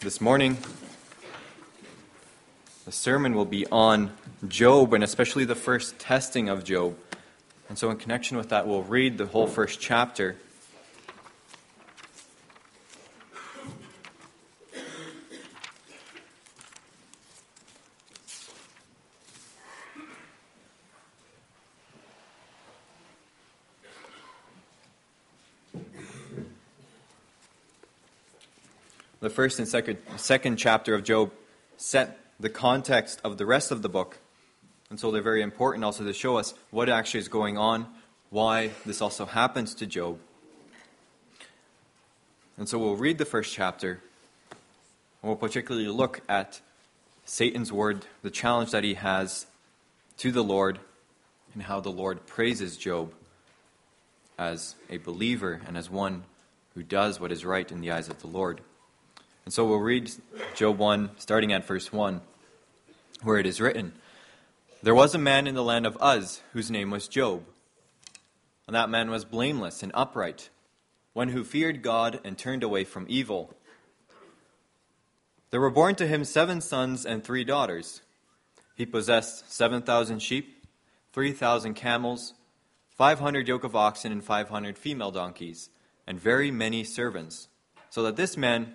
This morning, the sermon will be on Job and especially the first testing of Job. And so, in connection with that, we'll read the whole first chapter. First and second, second chapter of Job set the context of the rest of the book. And so they're very important also to show us what actually is going on, why this also happens to Job. And so we'll read the first chapter, and we'll particularly look at Satan's word, the challenge that he has to the Lord, and how the Lord praises Job as a believer and as one who does what is right in the eyes of the Lord. And so we'll read Job 1, starting at verse 1, where it is written There was a man in the land of Uz whose name was Job. And that man was blameless and upright, one who feared God and turned away from evil. There were born to him seven sons and three daughters. He possessed 7,000 sheep, 3,000 camels, 500 yoke of oxen, and 500 female donkeys, and very many servants, so that this man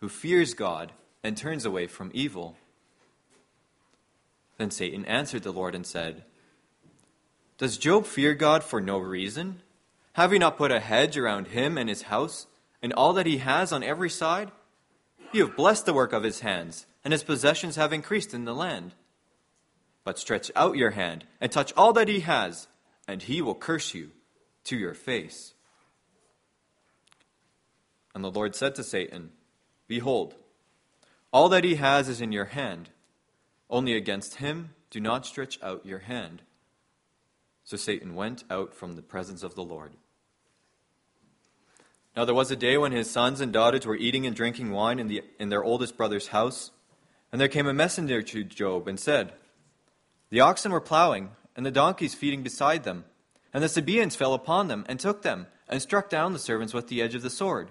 Who fears God and turns away from evil. Then Satan answered the Lord and said, Does Job fear God for no reason? Have you not put a hedge around him and his house, and all that he has on every side? You have blessed the work of his hands, and his possessions have increased in the land. But stretch out your hand and touch all that he has, and he will curse you to your face. And the Lord said to Satan, Behold, all that he has is in your hand. Only against him do not stretch out your hand. So Satan went out from the presence of the Lord. Now there was a day when his sons and daughters were eating and drinking wine in, the, in their oldest brother's house. And there came a messenger to Job and said, The oxen were plowing, and the donkeys feeding beside them. And the Sabaeans fell upon them, and took them, and struck down the servants with the edge of the sword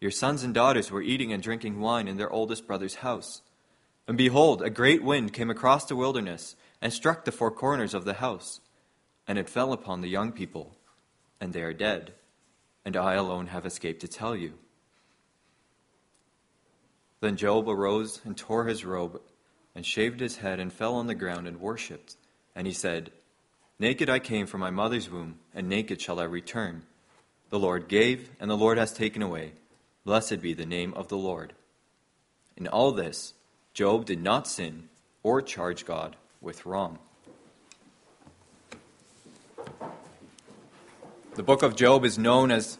your sons and daughters were eating and drinking wine in their oldest brother's house. And behold, a great wind came across the wilderness and struck the four corners of the house. And it fell upon the young people, and they are dead. And I alone have escaped to tell you. Then Job arose and tore his robe, and shaved his head, and fell on the ground and worshipped. And he said, Naked I came from my mother's womb, and naked shall I return. The Lord gave, and the Lord has taken away. Blessed be the name of the Lord. In all this, Job did not sin or charge God with wrong. The book of Job is known as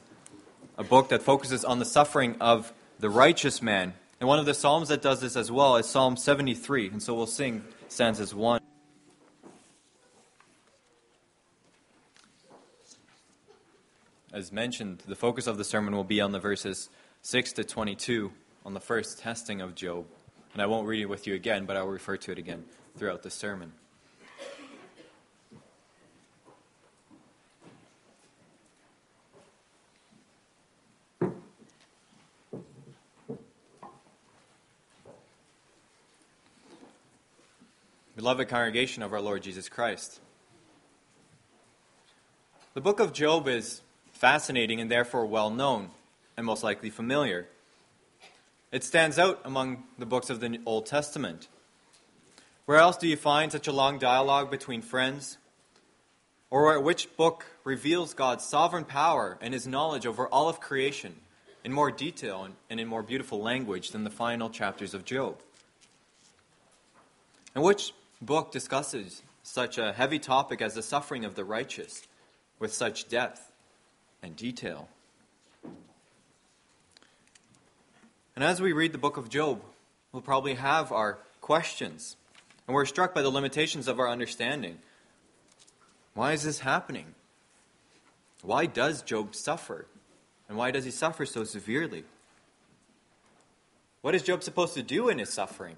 a book that focuses on the suffering of the righteous man. And one of the Psalms that does this as well is Psalm 73. And so we'll sing stanzas 1. As mentioned, the focus of the sermon will be on the verses 6 to 22 on the first testing of Job. And I won't read it with you again, but I'll refer to it again throughout the sermon. Beloved congregation of our Lord Jesus Christ. The book of Job is fascinating and therefore well known and most likely familiar. It stands out among the books of the Old Testament. Where else do you find such a long dialogue between friends? Or which book reveals God's sovereign power and his knowledge over all of creation in more detail and in more beautiful language than the final chapters of Job? And which book discusses such a heavy topic as the suffering of the righteous with such depth and detail. And as we read the book of Job, we'll probably have our questions, and we're struck by the limitations of our understanding. Why is this happening? Why does Job suffer? And why does he suffer so severely? What is Job supposed to do in his suffering?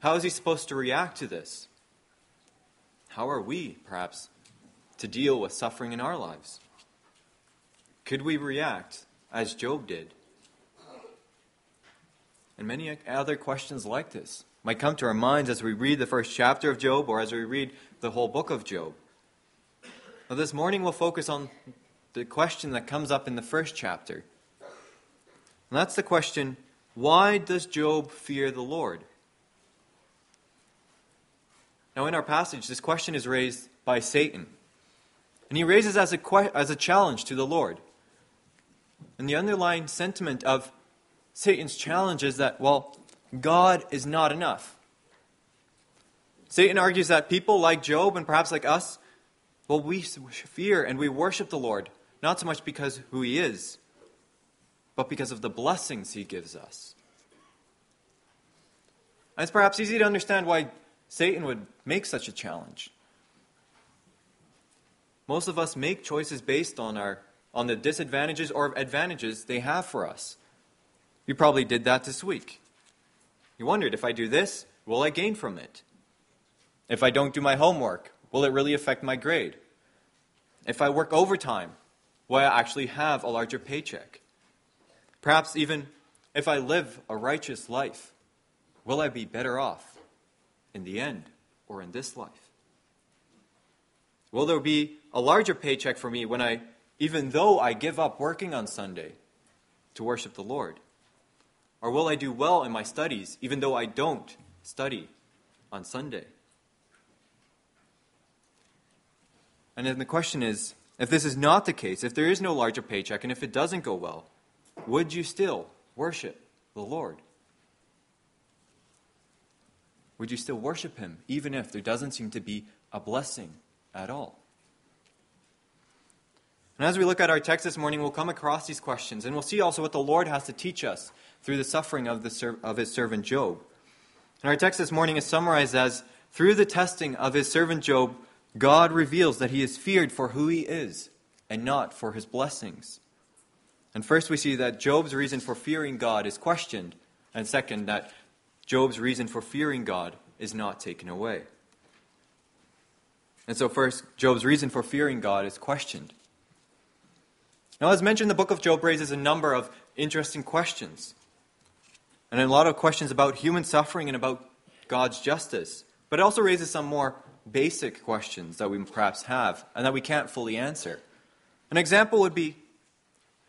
How is he supposed to react to this? How are we, perhaps, to deal with suffering in our lives? Could we react as Job did? And many other questions like this might come to our minds as we read the first chapter of Job or as we read the whole book of Job. Now, this morning we'll focus on the question that comes up in the first chapter. And that's the question why does Job fear the Lord? Now, in our passage, this question is raised by Satan. And he raises as a, as a challenge to the Lord. And the underlying sentiment of Satan's challenge is that, well, God is not enough. Satan argues that people like Job and perhaps like us, well, we fear and we worship the Lord, not so much because who he is, but because of the blessings he gives us. And it's perhaps easy to understand why Satan would make such a challenge. Most of us make choices based on our on the disadvantages or advantages they have for us. You probably did that this week. You wondered if I do this, will I gain from it? If I don't do my homework, will it really affect my grade? If I work overtime, will I actually have a larger paycheck? Perhaps even if I live a righteous life, will I be better off? in the end or in this life? Will there be a larger paycheck for me when I, even though I give up working on Sunday to worship the Lord? Or will I do well in my studies even though I don't study on Sunday? And then the question is if this is not the case, if there is no larger paycheck, and if it doesn't go well, would you still worship the Lord? Would you still worship Him, even if there doesn't seem to be a blessing at all? And as we look at our text this morning, we'll come across these questions, and we'll see also what the Lord has to teach us through the suffering of, the, of His servant Job. And our text this morning is summarized as through the testing of His servant Job, God reveals that he is feared for who he is and not for his blessings. And first, we see that Job's reason for fearing God is questioned. And second, that Job's reason for fearing God is not taken away. And so, first, Job's reason for fearing God is questioned. Now, as mentioned, the book of Job raises a number of interesting questions, and a lot of questions about human suffering and about God's justice. But it also raises some more basic questions that we perhaps have and that we can't fully answer. An example would be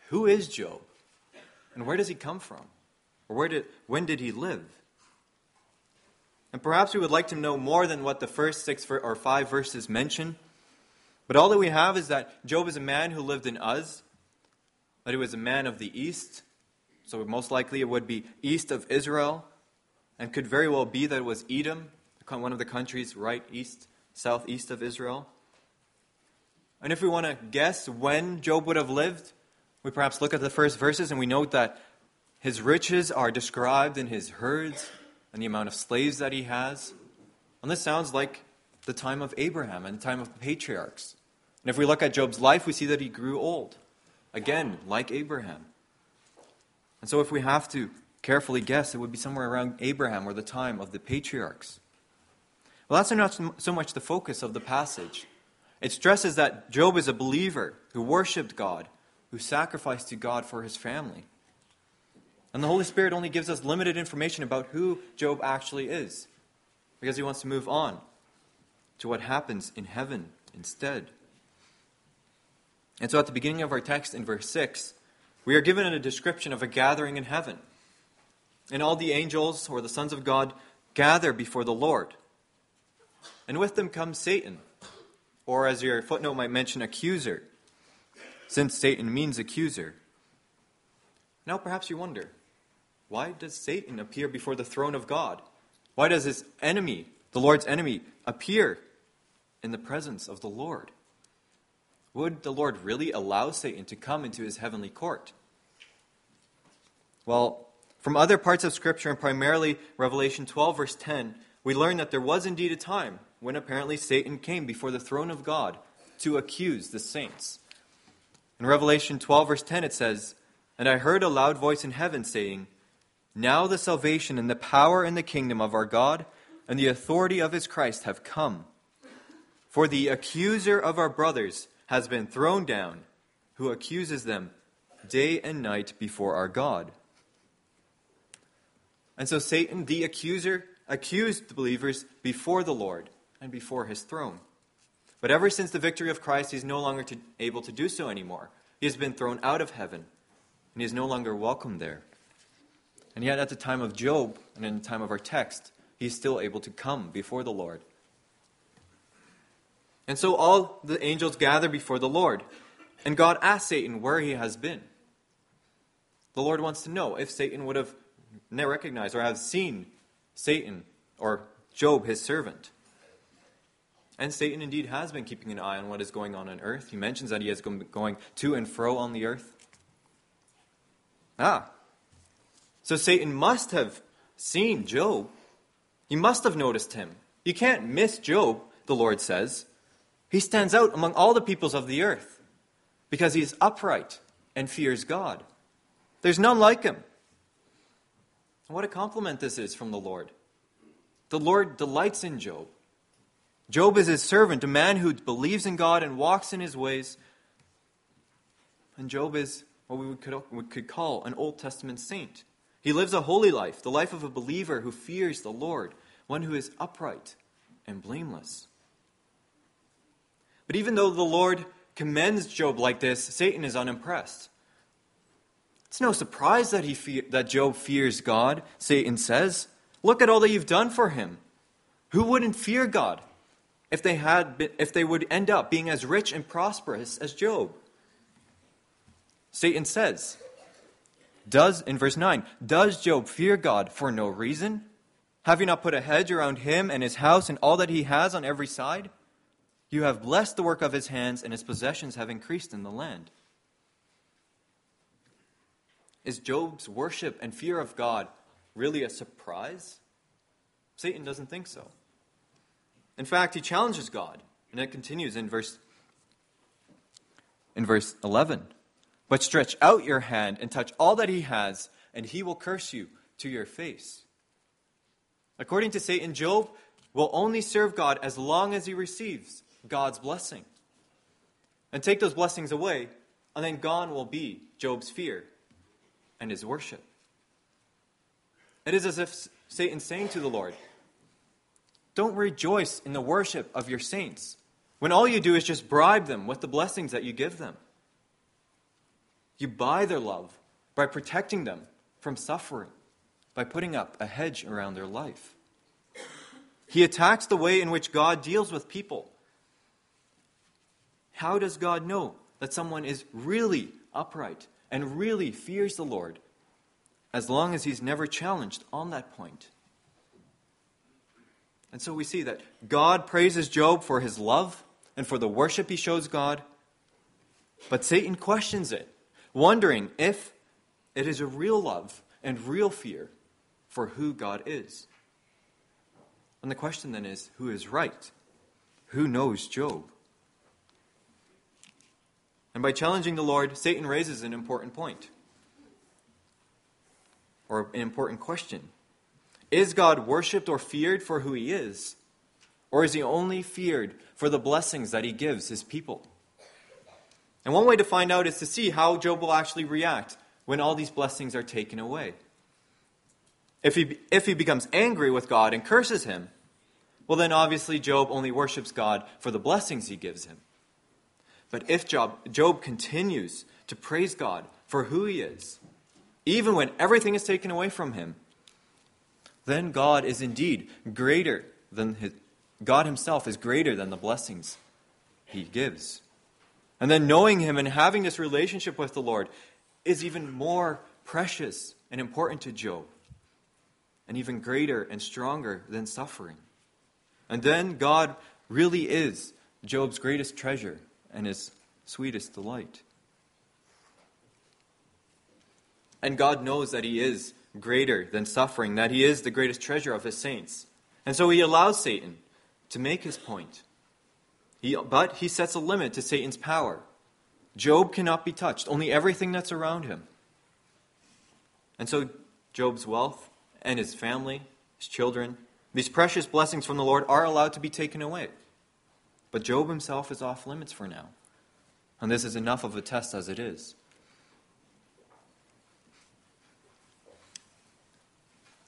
Who is Job? And where does he come from? Or where did, when did he live? And perhaps we would like to know more than what the first six or five verses mention. But all that we have is that Job is a man who lived in Uz, that he was a man of the east. So most likely it would be east of Israel, and could very well be that it was Edom, one of the countries right east, southeast of Israel. And if we want to guess when Job would have lived, we perhaps look at the first verses and we note that his riches are described in his herds and the amount of slaves that he has. And this sounds like the time of Abraham and the time of the patriarchs. And if we look at Job's life, we see that he grew old. Again, like Abraham. And so, if we have to carefully guess it would be somewhere around Abraham or the time of the patriarchs. Well, that's not so much the focus of the passage. It stresses that Job is a believer who worshiped God, who sacrificed to God for his family. And the Holy Spirit only gives us limited information about who Job actually is, because he wants to move on to what happens in heaven instead. And so at the beginning of our text in verse 6, we are given a description of a gathering in heaven. And all the angels, or the sons of God, gather before the Lord. And with them comes Satan, or as your footnote might mention, accuser, since Satan means accuser. Now perhaps you wonder why does Satan appear before the throne of God? Why does his enemy, the Lord's enemy, appear in the presence of the Lord? Would the Lord really allow Satan to come into his heavenly court? Well, from other parts of Scripture, and primarily Revelation 12, verse 10, we learn that there was indeed a time when apparently Satan came before the throne of God to accuse the saints. In Revelation 12, verse 10, it says, And I heard a loud voice in heaven saying, Now the salvation and the power and the kingdom of our God and the authority of his Christ have come. For the accuser of our brothers has been thrown down, who accuses them day and night before our God. And so Satan, the accuser, accused the believers before the Lord and before his throne. But ever since the victory of Christ, he's no longer to, able to do so anymore. He has been thrown out of heaven, and he is no longer welcome there. And yet, at the time of Job, and in the time of our text, he's still able to come before the Lord. And so all the angels gather before the Lord, and God asks Satan where he has been. The Lord wants to know if Satan would have recognized or have seen Satan or Job, his servant. And Satan indeed has been keeping an eye on what is going on on earth. He mentions that he has been going to and fro on the earth. Ah. So Satan must have seen Job. He must have noticed him. You can't miss Job, the Lord says. He stands out among all the peoples of the earth because he is upright and fears God. There's none like him. What a compliment this is from the Lord. The Lord delights in Job. Job is his servant, a man who believes in God and walks in his ways. And Job is what we could, call an Old Testament saint. He lives a holy life, the life of a believer who fears the Lord, one who is upright and blameless. But even though the Lord commends Job like this, Satan is unimpressed. It's no surprise that, he fe- that Job fears God, Satan says. Look at all that you've done for him. Who wouldn't fear God if they, had been, if they would end up being as rich and prosperous as Job? Satan says, does in verse 9, does Job fear God for no reason? Have you not put a hedge around him and his house and all that he has on every side? You have blessed the work of his hands, and his possessions have increased in the land. Is Job's worship and fear of God really a surprise? Satan doesn't think so. In fact, he challenges God, and it continues in verse in verse 11. But stretch out your hand and touch all that he has, and he will curse you to your face. According to Satan, Job will only serve God as long as he receives God's blessing. And take those blessings away, and then gone will be Job's fear and his worship. It is as if Satan's saying to the Lord, Don't rejoice in the worship of your saints when all you do is just bribe them with the blessings that you give them. You buy their love by protecting them from suffering, by putting up a hedge around their life. He attacks the way in which God deals with people. How does God know that someone is really upright and really fears the Lord, as long as he's never challenged on that point. And so we see that God praises Job for his love and for the worship he shows God, but Satan questions it, wondering if it is a real love and real fear for who God is. And the question then is who is right? Who knows Job? And by challenging the Lord, Satan raises an important point. or an important question. Is God worshiped or feared for who he is? Or is he only feared for the blessings that he gives his people? And one way to find out is to see how Job will actually react when all these blessings are taken away. If he, if he becomes angry with God and curses him, well, then obviously Job only worships God for the blessings he gives him. But if Job, Job continues to praise God for who he is, even when everything is taken away from him, then God is indeed greater than his, God himself is greater than the blessings he gives. And then knowing him and having this relationship with the Lord is even more precious and important to Job, and even greater and stronger than suffering. And then God really is Job's greatest treasure and his sweetest delight. And God knows that he is greater than suffering, that he is the greatest treasure of his saints. And so he allows Satan to make his point. He, but he sets a limit to Satan's power. Job cannot be touched, only everything that's around him. And so Job's wealth and his family, his children, these precious blessings from the Lord are allowed to be taken away. But Job himself is off limits for now. And this is enough of a test as it is.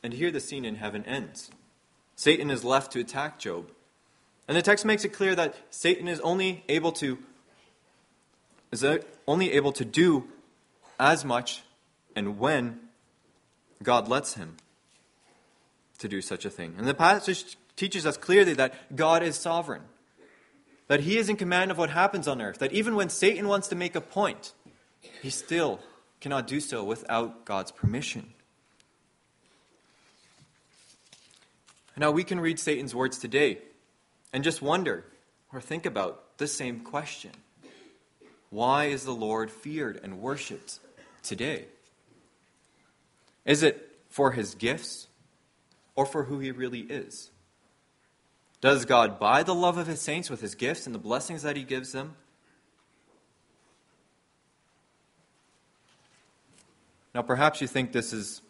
And here the scene in heaven ends. Satan is left to attack Job. And the text makes it clear that Satan is only able to is only able to do as much and when God lets him to do such a thing. And the passage teaches us clearly that God is sovereign, that he is in command of what happens on earth, that even when Satan wants to make a point, he still cannot do so without God's permission. Now, we can read Satan's words today and just wonder or think about the same question Why is the Lord feared and worshiped today? Is it for his gifts or for who he really is? Does God buy the love of his saints with his gifts and the blessings that he gives them? Now, perhaps you think this is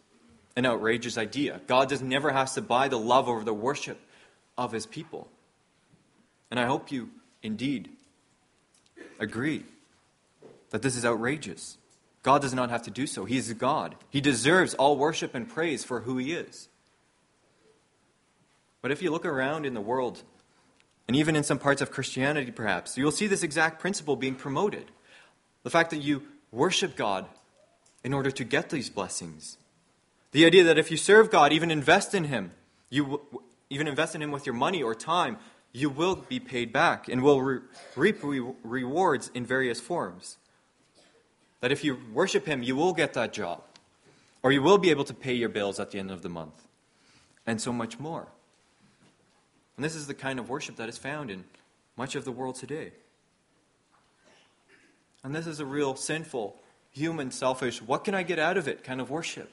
an outrageous idea. God does never has to buy the love or the worship of his people. And I hope you indeed agree that this is outrageous. God does not have to do so. He is God. He deserves all worship and praise for who he is. But if you look around in the world, and even in some parts of Christianity perhaps, you'll see this exact principle being promoted. The fact that you worship God in order to get these blessings. The idea that if you serve God, even invest in Him, you even invest in Him with your money or time, you will be paid back and will re- reap re- rewards in various forms. That if you worship Him, you will get that job, or you will be able to pay your bills at the end of the month, and so much more. And this is the kind of worship that is found in much of the world today. And this is a real sinful, human, selfish, what can I get out of it kind of worship.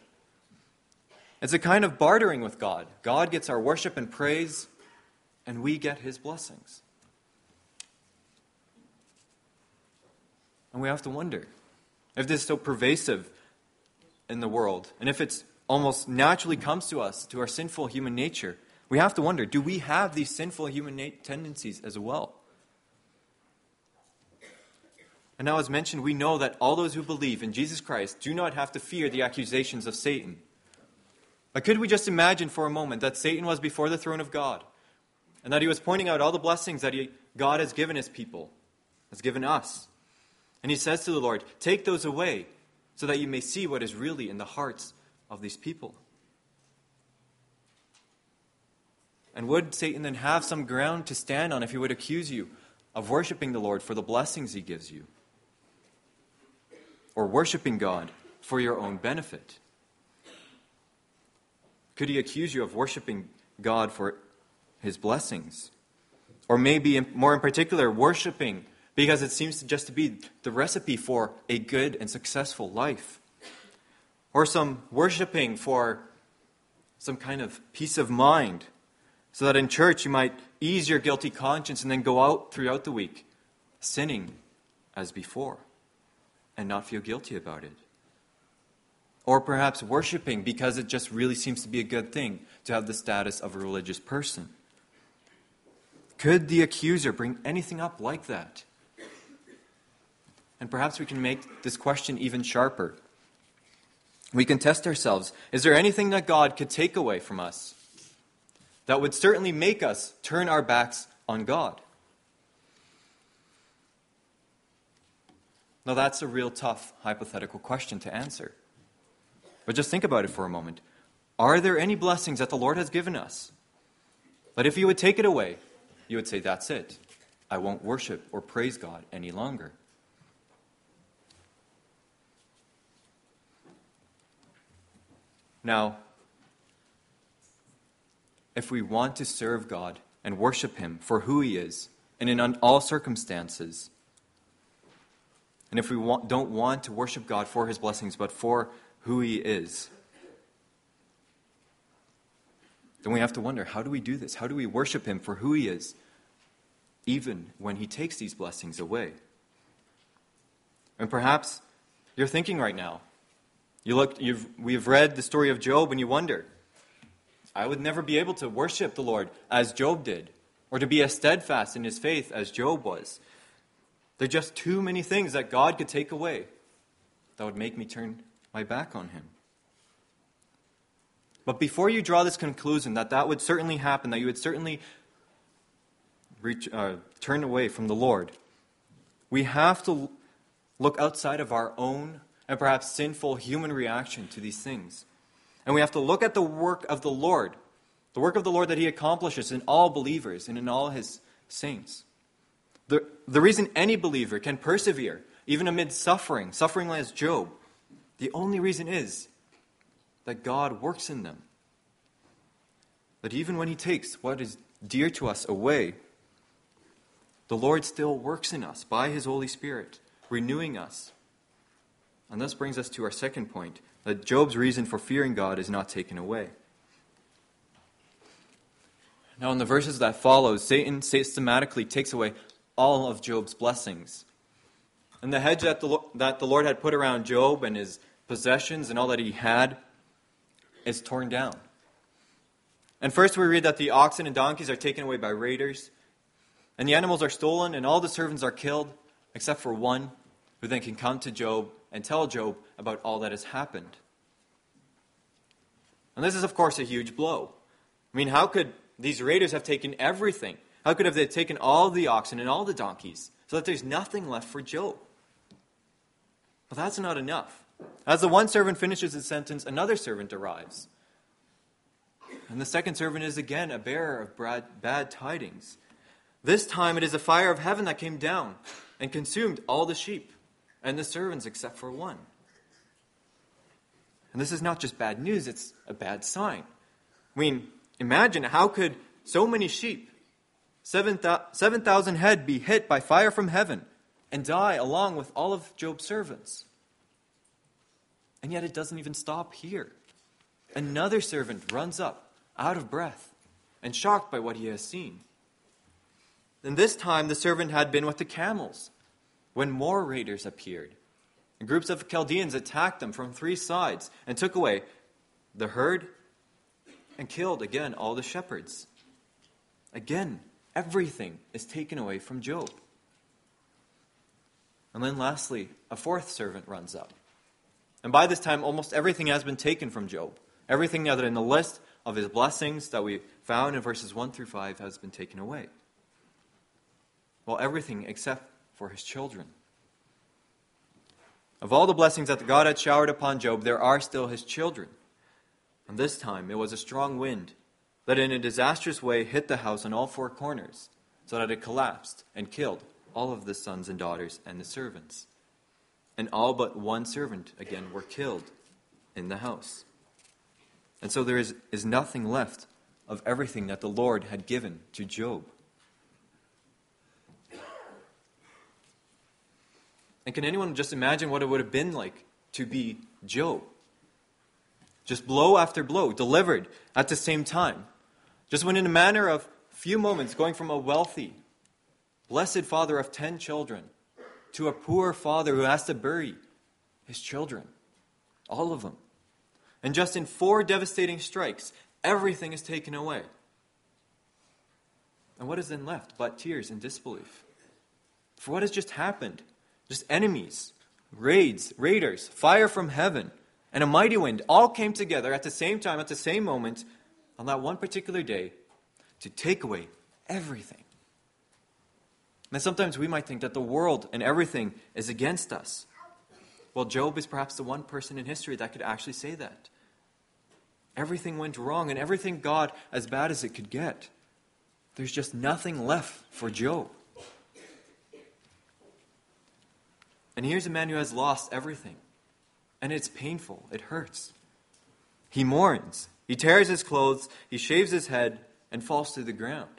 It's a kind of bartering with God. God gets our worship and praise, and we get his blessings. And we have to wonder if this is so pervasive in the world, and if it almost naturally comes to us, to our sinful human nature, we have to wonder do we have these sinful human tendencies as well? And now, as mentioned, we know that all those who believe in Jesus Christ do not have to fear the accusations of Satan. But could we just imagine for a moment that Satan was before the throne of God and that he was pointing out all the blessings that he, God has given his people, has given us? And he says to the Lord, Take those away so that you may see what is really in the hearts of these people. And would Satan then have some ground to stand on if he would accuse you of worshiping the Lord for the blessings he gives you? Or worshiping God for your own benefit? Could he accuse you of worshiping God for his blessings? Or maybe, more in particular, worshiping because it seems to just to be the recipe for a good and successful life? Or some worshiping for some kind of peace of mind so that in church you might ease your guilty conscience and then go out throughout the week sinning as before and not feel guilty about it? or perhaps worshiping because it just really seems to be a good thing to have the status of a religious person. Could the accuser bring anything up like that? And perhaps we can make this question even sharper. We can test ourselves. Is there anything that God could take away from us that would certainly make us turn our backs on God? Now, that's a real tough hypothetical question to answer. But just think about it for a moment. Are there any blessings that the Lord has given us? But if you would take it away, you would say, That's it. I won't worship or praise God any longer. Now, if we want to serve God and worship Him for who He is, and in all circumstances, and if we want, don't want to worship God for His blessings, but for who He is, then we have to wonder how do we do this? How do we worship Him for who He is, even when He takes these blessings away? And perhaps you're thinking right now, you look, you've, we've read the story of Job and you wonder, I would never be able to worship the Lord as Job did, or to be as steadfast in his faith as Job was. There are just too many things that God could take away that would make me turn my back on him. But before you draw this conclusion that that would certainly happen, that you would certainly reach, uh, turn away from the Lord, we have to look outside of our own and perhaps sinful human reaction to these things. And we have to look at the work of the Lord, the work of the Lord that He accomplishes in all believers and in all His saints. The, the reason any believer can persevere, even amid suffering, suffering as Job, the only reason is that God works in them. That even when He takes what is dear to us away, the Lord still works in us by His Holy Spirit, renewing us. And this brings us to our second point that Job's reason for fearing God is not taken away. Now, in the verses that follow, Satan systematically takes away all of Job's blessings. And the hedge that the, that the Lord had put around Job and his possessions and all that he had is torn down. And first we read that the oxen and donkeys are taken away by raiders, and the animals are stolen, and all the servants are killed, except for one, who then can come to Job and tell Job about all that has happened. And this is, of course, a huge blow. I mean, how could these raiders have taken everything? How could have they taken all the oxen and all the donkeys so that there's nothing left for Job? Well, that's not enough. As the one servant finishes his sentence, another servant arrives. And the second servant is again a bearer of bad, tidings. This time it is a fire of heaven that came down and consumed all the sheep and the servants except for one. And this is not just bad news, it's a bad sign. I mean, imagine how could so many sheep, 7,000 head, be hit by fire from heaven and die along with all of Job's servants? And yet it doesn't even stop here. Another servant runs up, out of breath, and shocked by what he has seen. And this time the servant had been with the camels when more raiders appeared. And groups of Chaldeans attacked them from three sides and took away the herd and killed again all the shepherds. Again, everything is taken away from Job. And then lastly, a fourth servant runs up. And by this time, almost everything has been taken from Job. Everything that in the list of his blessings that we found in verses 1 through 5 has been taken away. Well, everything except for his children. Of all the blessings that God had showered upon Job, there are still his children. And this time it was a strong wind that in a disastrous way hit the house on all four corners, so that it collapsed and killed all of the sons and daughters and the servants. And all but one servant again were killed in the house. And so there is, is nothing left of everything that the Lord had given to Job. And can anyone just imagine what it would have been like to be Job? Just blow after blow, delivered at the same time. Just when in a matter of few moments, going from a wealthy, blessed father of ten children to a poor father who has to bury his children, all of them, And just in four devastating strikes, everything is taken away. And what is then left but tears and disbelief? For what has just happened? Just enemies, raids, raiders, fire from heaven, and a mighty wind all came together at the same time, at the same moment, on that one particular day, to take away everything. And sometimes we might think that the world and everything is against us. Well, Job is perhaps the one person in history that could actually say that. Everything went wrong, and everything got as bad as it could get. There's just nothing left for Job. And here's a man who has lost everything. And it's painful, it hurts. He mourns, he tears his clothes, he shaves his head, and falls to the ground.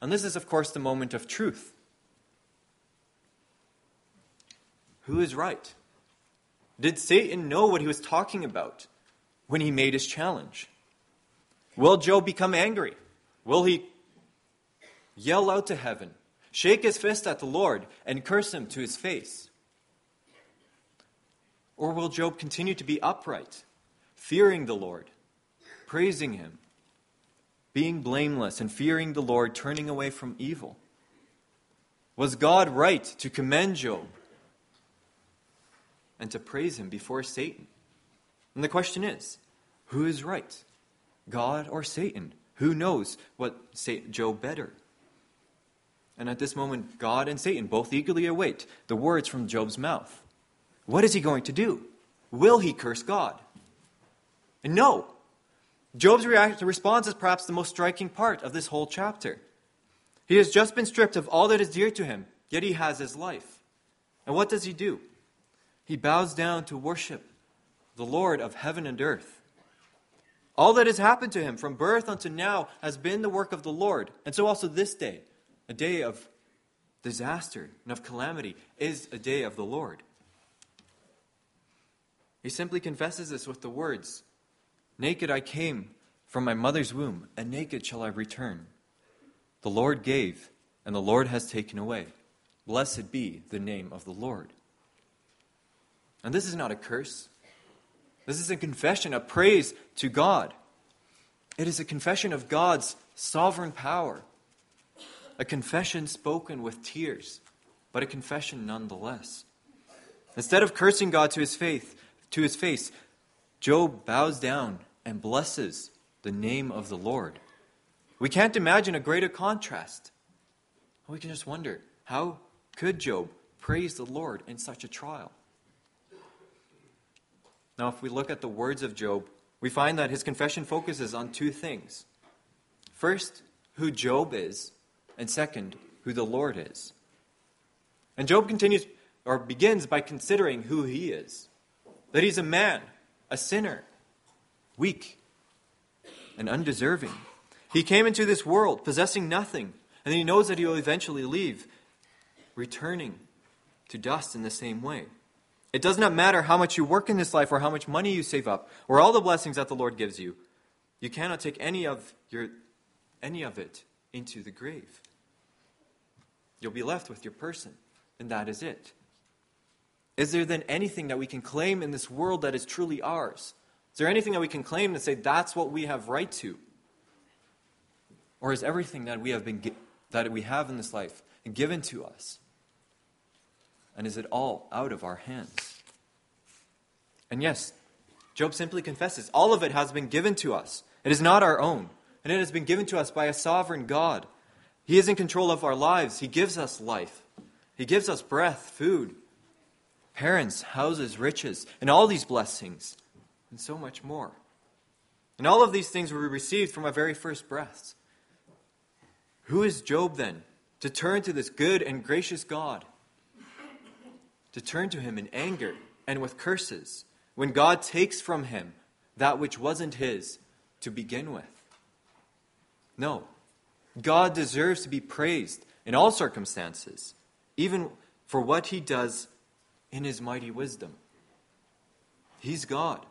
And this is, of course, the moment of truth. Who is right? Did Satan know what he was talking about when he made his challenge? Will Job become angry? Will he yell out to heaven, shake his fist at the Lord, and curse him to his face? Or will Job continue to be upright, fearing the Lord, praising him, being blameless, and fearing the Lord, turning away from evil? Was God right to commend Job and to praise him before Satan? And the question is who is right? God or Satan? Who knows what Job better? And at this moment, God and Satan both eagerly await the words from Job's mouth. What is he going to do? Will he curse God? And no. Job's response is perhaps the most striking part of this whole chapter. He has just been stripped of all that is dear to him, yet he has his life. And what does he do? He bows down to worship the Lord of heaven and earth. All that has happened to him from birth unto now has been the work of the Lord. And so also this day, a day of disaster and of calamity, is a day of the Lord. He simply confesses this with the words Naked I came from my mother's womb, and naked shall I return. The Lord gave, and the Lord has taken away. Blessed be the name of the Lord. And this is not a curse. This is a confession, a praise to God. It is a confession of God's sovereign power, a confession spoken with tears, but a confession nonetheless. Instead of cursing God to his faith, to his face, Job bows down and blesses the name of the Lord. We can't imagine a greater contrast. We can just wonder how could Job praise the Lord in such a trial? Now, if we look at the words of Job, we find that his confession focuses on two things. First, who Job is, and second, who the Lord is. And Job continues or begins by considering who he is that he's a man, a sinner, weak, and undeserving. He came into this world possessing nothing, and he knows that he will eventually leave, returning to dust in the same way. It does not matter how much you work in this life or how much money you save up or all the blessings that the Lord gives you. You cannot take any of your any of it into the grave. You'll be left with your person, and that is it. Is there then anything that we can claim in this world that is truly ours? Is there anything that we can claim to say that's what we have right to? Or is everything that we have been that we have in this life given to us and is it all out of our hands? And yes, Job simply confesses all of it has been given to us. It is not our own, and it has been given to us by a sovereign God. He is in control of our lives. He gives us life, He gives us breath, food, parents, houses, riches, and all these blessings, and so much more. And all of these things were received from our very first breaths. Who is Job then to turn to this good and gracious God? to turn to him in anger and with curses when God takes from him that which wasn't his to begin with. No, God deserves to be praised in all circumstances, even for what he does in his mighty wisdom. He's God,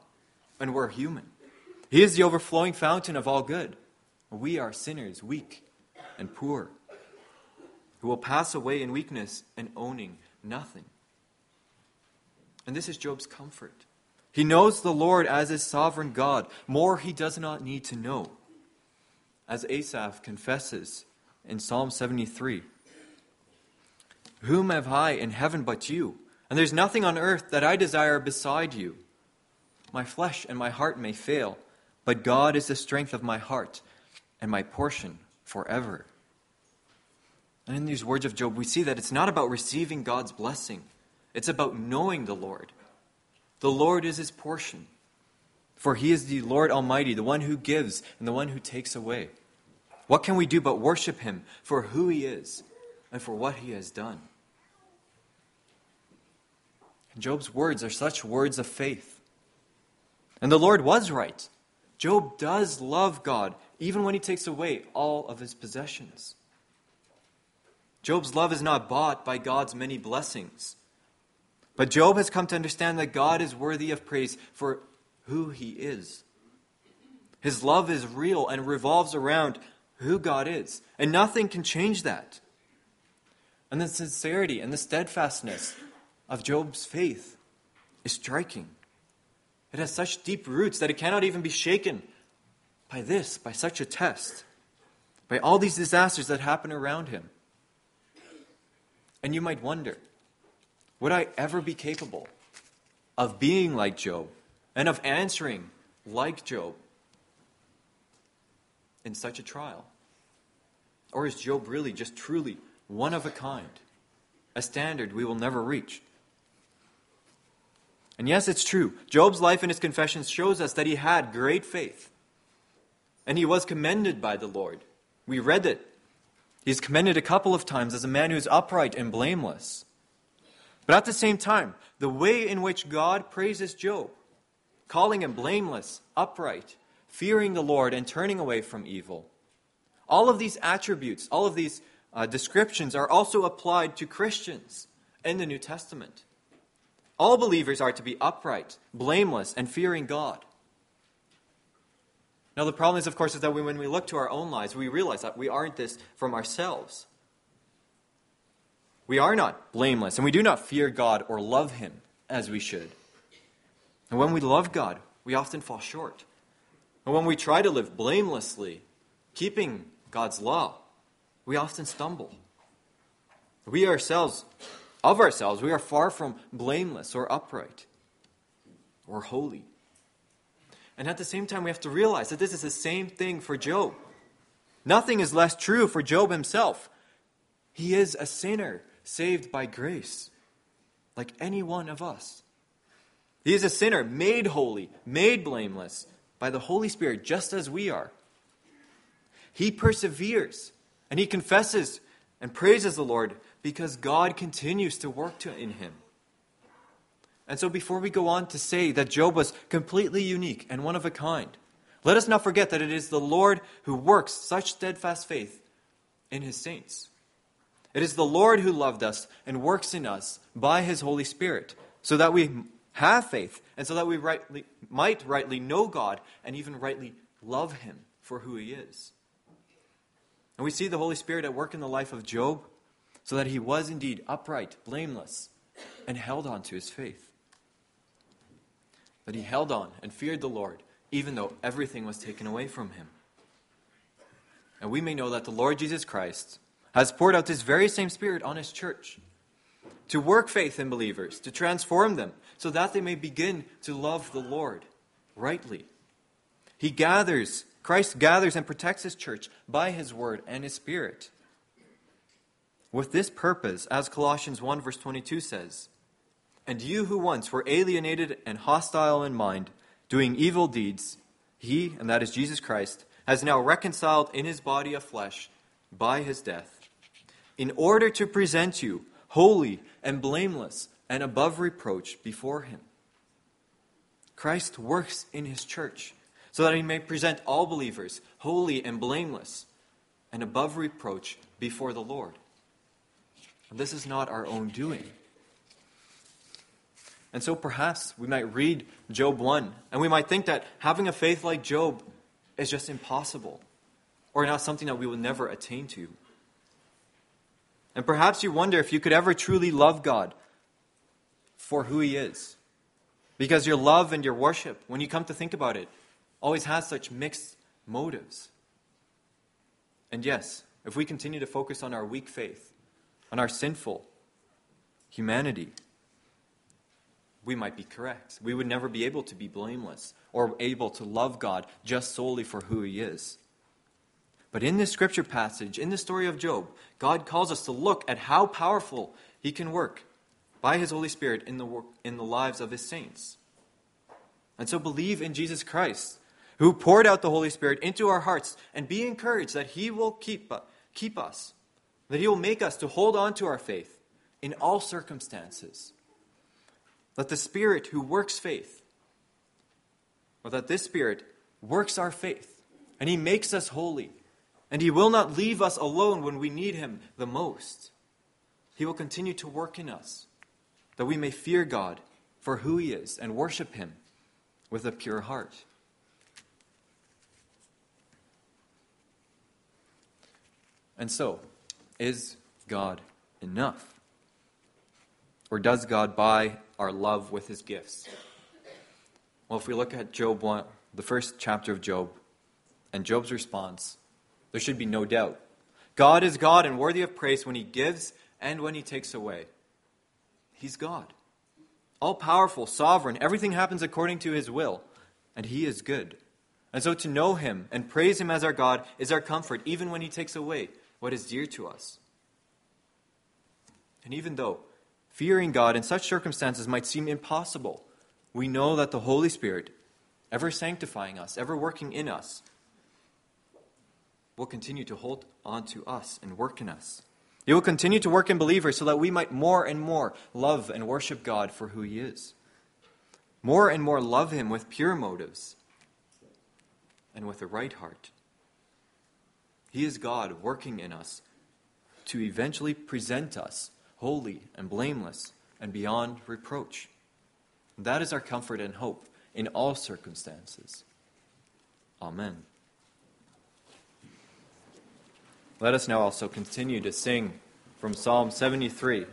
and we're human. He is the overflowing fountain of all good. We are sinners, weak and poor, who will pass away in weakness and owning nothing. And this is Job's comfort. He knows the Lord as his sovereign God. More he does not need to know. As Asaph confesses in Psalm 73 Whom have I in heaven but you? And there's nothing on earth that I desire beside you. My flesh and my heart may fail, but God is the strength of my heart and my portion forever. And in these words of Job, we see that it's not about receiving God's blessing, it's about knowing the Lord. The Lord is his portion. For he is the Lord Almighty, the one who gives and the one who takes away. What can we do but worship him for who he is and for what he has done? Job's words are such words of faith. And the Lord was right. Job does love God, even when he takes away all of his possessions. Job's love is not bought by God's many blessings. But Job has come to understand that God is worthy of praise for who he is. His love is real and revolves around who God is, and nothing can change that. And the sincerity and the steadfastness of Job's faith is striking. It has such deep roots that it cannot even be shaken by this, by such a test, by all these disasters that happen around him. And you might wonder would I ever be capable of being like Job and of answering like Job in such a trial? Or is Job really just truly one of a kind, a standard we will never reach? And yes, it's true. Job's life and his confessions shows us that he had great faith. And he was commended by the Lord. We read it He's commended a couple of times as a man who is upright and blameless. But at the same time, the way in which God praises Job, calling him blameless, upright, fearing the Lord, and turning away from evil, all of these attributes, all of these uh, descriptions are also applied to Christians in the New Testament. All believers are to be upright, blameless, and fearing God. Now, the problem is, of course, is that when we look to our own lives, we realize that we aren't this from ourselves. We are not blameless, and we do not fear God or love Him as we should. And when we love God, we often fall short. And when we try to live blamelessly, keeping God's law, we often stumble. We ourselves, of ourselves, we are far from blameless or upright or holy. And at the same time, we have to realize that this is the same thing for Job. Nothing is less true for Job himself. He is a sinner saved by grace, like any one of us. He is a sinner made holy, made blameless by the Holy Spirit, just as we are. He perseveres and he confesses and praises the Lord because God continues to work to, in him. And so, before we go on to say that Job was completely unique and one of a kind, let us not forget that it is the Lord who works such steadfast faith in his saints. It is the Lord who loved us and works in us by his Holy Spirit, so that we have faith and so that we rightly, might rightly know God and even rightly love him for who he is. And we see the Holy Spirit at work in the life of Job so that he was indeed upright, blameless, and held on to his faith that he held on and feared the Lord, even though everything was taken away from him. And we may know that the Lord Jesus Christ has poured out this very same Spirit on his church to work faith in believers, to transform them, so that they may begin to love the Lord rightly. He gathers, Christ gathers and protects his church by his word and his Spirit. With this purpose, as Colossians 1 verse 22 says, and you who once were alienated and hostile in mind, doing evil deeds, he, and that is Jesus Christ, has now reconciled in his body of flesh by his death, in order to present you holy and blameless and above reproach before him. Christ works in his church so that he may present all believers holy and blameless and above reproach before the Lord. this is not our own doing. And so perhaps we might read Job 1 and we might think that having a faith like Job is just impossible or not something that we will never attain to. And perhaps you wonder if you could ever truly love God for who He is. Because your love and your worship, when you come to think about it, always has such mixed motives. And yes, if we continue to focus on our weak faith, on our sinful humanity, we might be correct. We would never be able to be blameless or able to love God just solely for who He is. But in this scripture passage, in the story of Job, God calls us to look at how powerful He can work by His Holy Spirit in the, work, in the lives of His saints. And so believe in Jesus Christ, who poured out the Holy Spirit into our hearts, and be encouraged that He will keep, uh, keep us, that He will make us to hold on to our faith in all circumstances. That the Spirit who works faith, or that this Spirit works our faith, and He makes us holy, and He will not leave us alone when we need Him the most. He will continue to work in us, that we may fear God for who He is and worship Him with a pure heart. And so, is God enough? Or does God buy our love with his gifts? Well, if we look at Job 1, the first chapter of Job, and Job's response, there should be no doubt. God is God and worthy of praise when he gives and when he takes away. He's God. All powerful, sovereign, everything happens according to his will, and he is good. And so to know him and praise him as our God is our comfort, even when he takes away what is dear to us. And even though fearing God in such circumstances might seem impossible, we know that the Holy Spirit, ever sanctifying us, ever working in us, will continue to hold on to us and work in us. He will continue to work in believers so that we might more and more love and worship God for who He is. More and more love Him with pure motives and with a right heart. He is God working in us to eventually present us holy and blameless and beyond reproach. That is our comfort and hope in all circumstances. Amen. Let us now also continue to sing from Psalm 73.